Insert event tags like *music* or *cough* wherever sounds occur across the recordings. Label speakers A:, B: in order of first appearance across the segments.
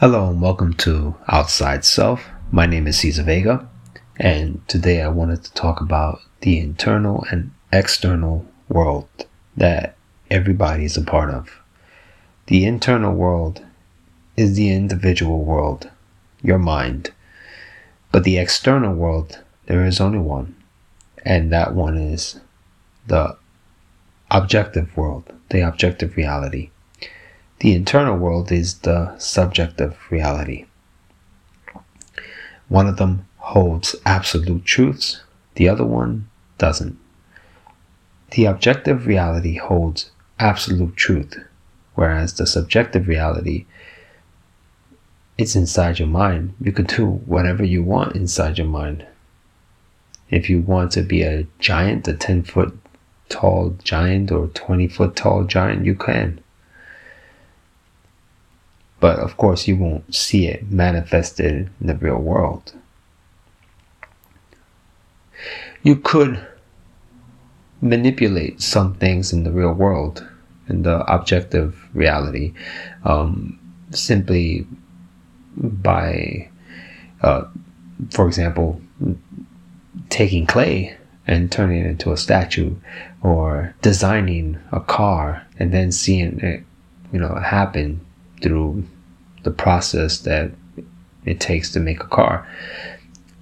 A: Hello and welcome to Outside Self. My name is Cesar Vega, and today I wanted to talk about the internal and external world that everybody is a part of. The internal world is the individual world, your mind. But the external world, there is only one, and that one is the objective world, the objective reality. The internal world is the subject of reality. One of them holds absolute truths, the other one doesn't. The objective reality holds absolute truth, whereas the subjective reality it's inside your mind. You can do whatever you want inside your mind. If you want to be a giant, a 10 foot tall giant or 20 foot tall giant, you can. But of course, you won't see it manifested in the real world. You could manipulate some things in the real world, in the objective reality, um, simply by, uh, for example, taking clay and turning it into a statue, or designing a car and then seeing it, you know, happen through the process that it takes to make a car.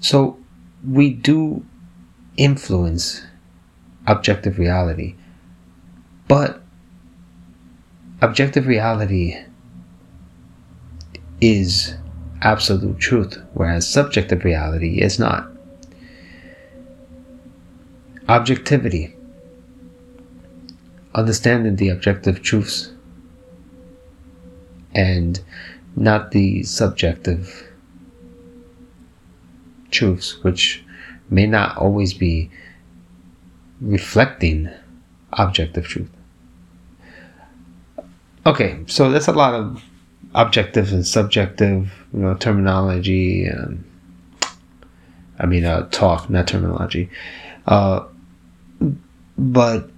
A: So we do influence objective reality, but objective reality is absolute truth, whereas subjective reality is not. Objectivity. Understanding the objective truths and not the subjective truths, which may not always be reflecting objective truth. Okay, so that's a lot of objective and subjective, you know, terminology. And, I mean, uh, talk, not terminology. Uh, but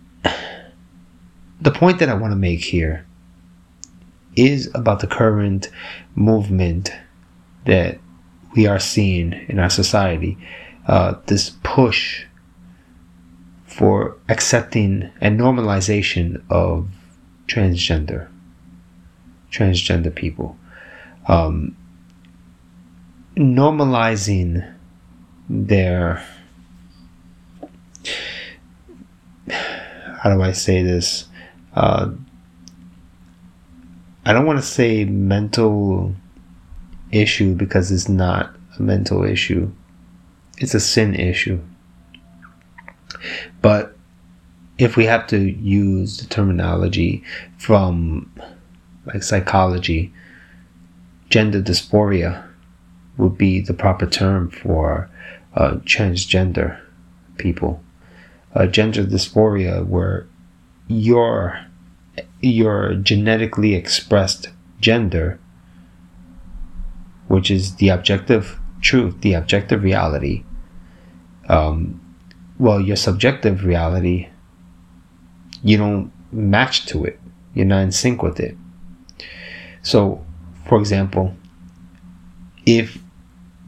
A: the point that I want to make here is about the current movement that we are seeing in our society. Uh, this push for accepting and normalization of transgender, transgender people. Um, normalizing their how do I say this? Uh, I don't want to say mental issue because it's not a mental issue. It's a sin issue. But if we have to use the terminology from like psychology, gender dysphoria would be the proper term for uh, transgender people. Uh, gender dysphoria, where your your genetically expressed gender, which is the objective truth, the objective reality, um, well, your subjective reality, you don't match to it. You're not in sync with it. So, for example, if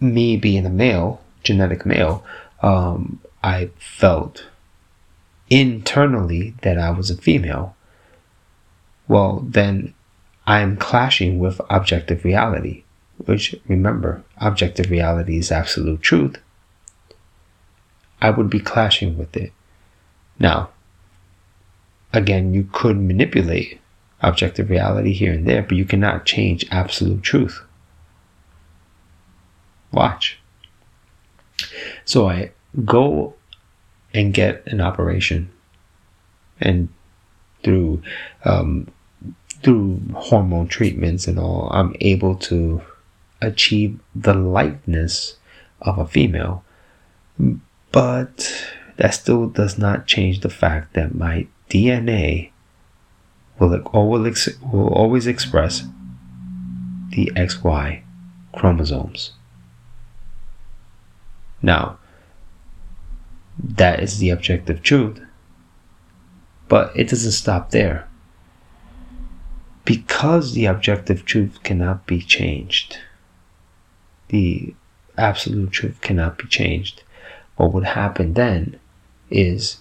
A: me being a male, genetic male, um, I felt internally that I was a female, well, then I'm clashing with objective reality, which remember, objective reality is absolute truth. I would be clashing with it. Now, again, you could manipulate objective reality here and there, but you cannot change absolute truth. Watch. So I go and get an operation, and through um, through hormone treatments and all, I'm able to achieve the likeness of a female. But that still does not change the fact that my DNA will, always, will always express the XY chromosomes. Now, that is the objective truth. But it doesn't stop there because the objective truth cannot be changed, the absolute truth cannot be changed, what would happen then is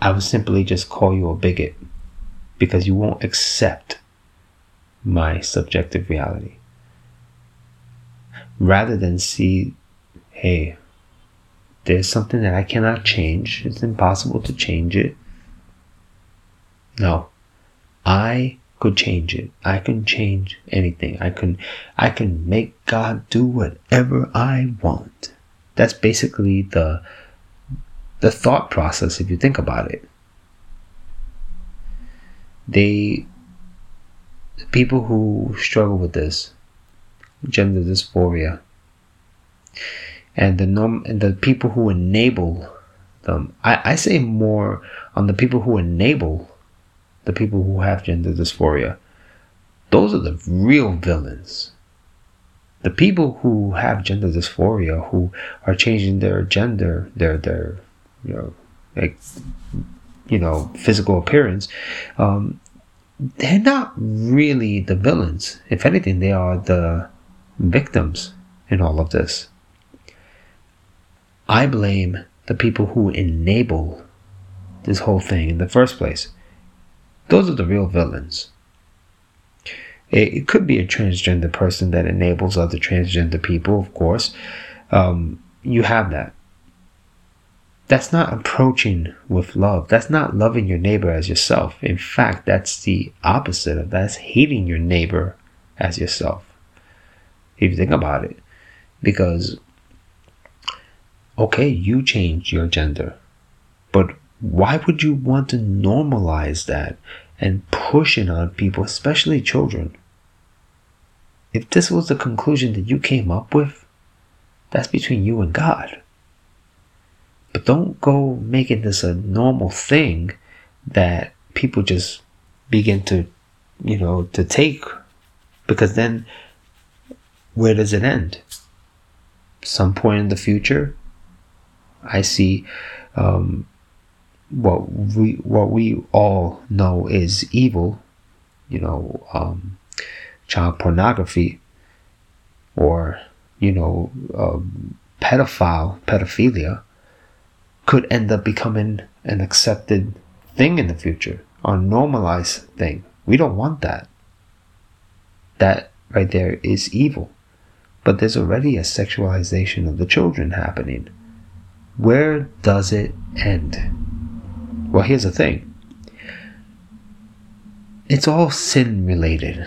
A: I would simply just call you a bigot because you won't accept my subjective reality. Rather than see, hey, there's something that I cannot change, it's impossible to change it. No, I could change it. I can change anything. I can I can make God do whatever I want. That's basically the the thought process if you think about it. They the people who struggle with this gender dysphoria and the norm and the people who enable them I, I say more on the people who enable the people who have gender dysphoria. Those are the real villains. The people who have gender dysphoria who are changing their gender their their you know like you know physical appearance um, they're not really the villains. If anything they are the victims in all of this. I blame the people who enable this whole thing in the first place those are the real villains it, it could be a transgender person that enables other transgender people, of course. Um, you have that. That's not approaching with love. That's not loving your neighbor as yourself. In fact, that's the opposite of that. That's hating your neighbor as yourself. If you think about it. Because, okay, you changed your gender. But why would you want to normalize that and push it on people, especially children? If this was the conclusion that you came up with, that's between you and God. But don't go making this a normal thing that people just begin to, you know, to take. Because then, where does it end? Some point in the future, I see um, what we what we all know is evil. You know, um, child pornography or, you know, um, pedophile, pedophilia could end up becoming an accepted thing in the future, a normalized thing. We don't want that. That right there is evil. But there's already a sexualization of the children happening. Where does it end? Well, here's the thing it's all sin related.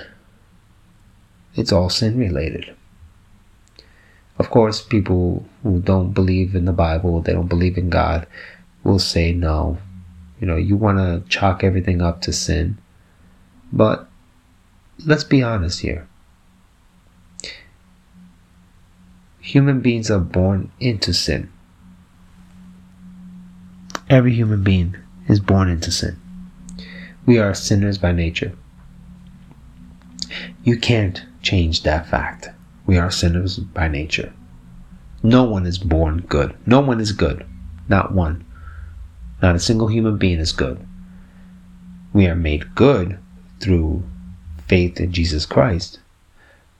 A: It's all sin related. Of course, people who don't believe in the Bible, they don't believe in God, will say no. You know, you want to chalk everything up to sin. But let's be honest here. Human beings are born into sin. Every human being is born into sin. We are sinners by nature. You can't change that fact. We are sinners by nature. No one is born good. No one is good. Not one. Not a single human being is good. We are made good through faith in Jesus Christ.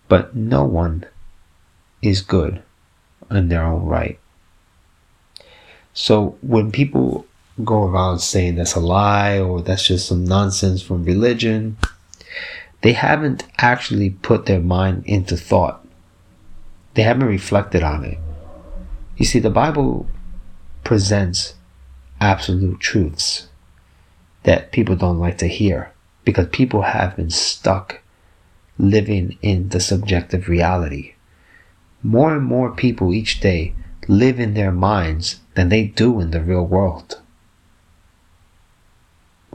A: But no one is good in their own right. So when people go around saying that's a lie or that's just some nonsense from religion, they haven't actually put their mind into thought. They haven't reflected on it. You see, the Bible presents absolute truths that people don't like to hear because people have been stuck living in the subjective reality. More and more people each day live in their minds than they do in the real world.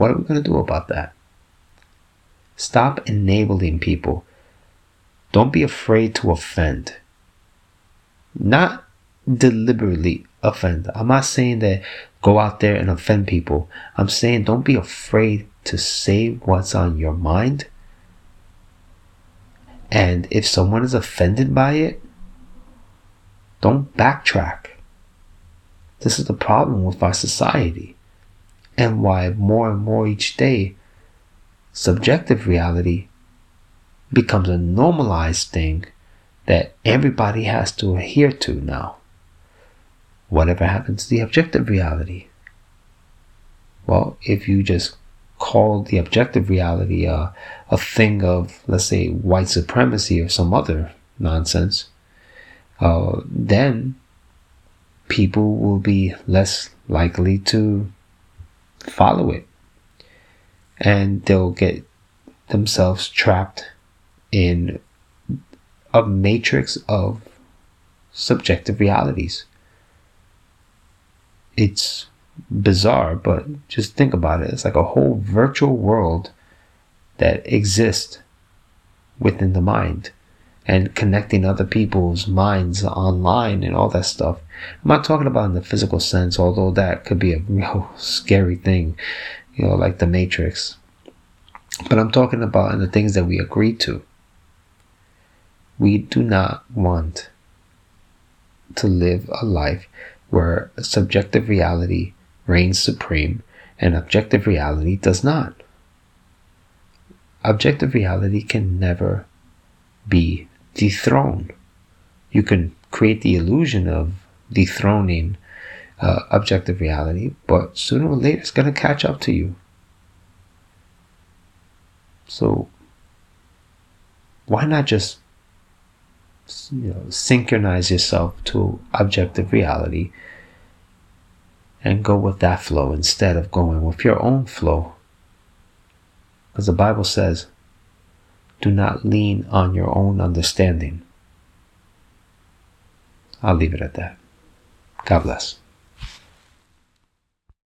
A: What are we going to do about that? Stop enabling people. Don't be afraid to offend. Not deliberately offend. I'm not saying that go out there and offend people. I'm saying don't be afraid to say what's on your mind. And if someone is offended by it, don't backtrack. This is the problem with our society and why more and more each day subjective reality becomes a normalized thing that everybody has to adhere to now. Whatever happens to the objective reality? Well, if you just call the objective reality a, a thing of, let's say, white supremacy or some other nonsense, uh, then people will be less likely to follow it. And they'll get themselves trapped in a matrix of subjective realities. It's bizarre, but just think about it. It's like a whole virtual world that exists within the mind and connecting other people's minds online and all that stuff. I'm not talking about in the physical sense, although that could be a real *laughs* scary thing, you know, like the Matrix. But I'm talking about in the things that we agree to. We do not want to live a life where subjective reality reigns supreme and objective reality does not. Objective reality can never be dethroned. You can create the illusion of dethroning uh, objective reality, but sooner or later it's going to catch up to you. So, why not just you know, synchronize yourself to objective reality and go with that flow instead of going with your own flow. Because the Bible says, do not lean on your own understanding. I'll leave it at that. God bless.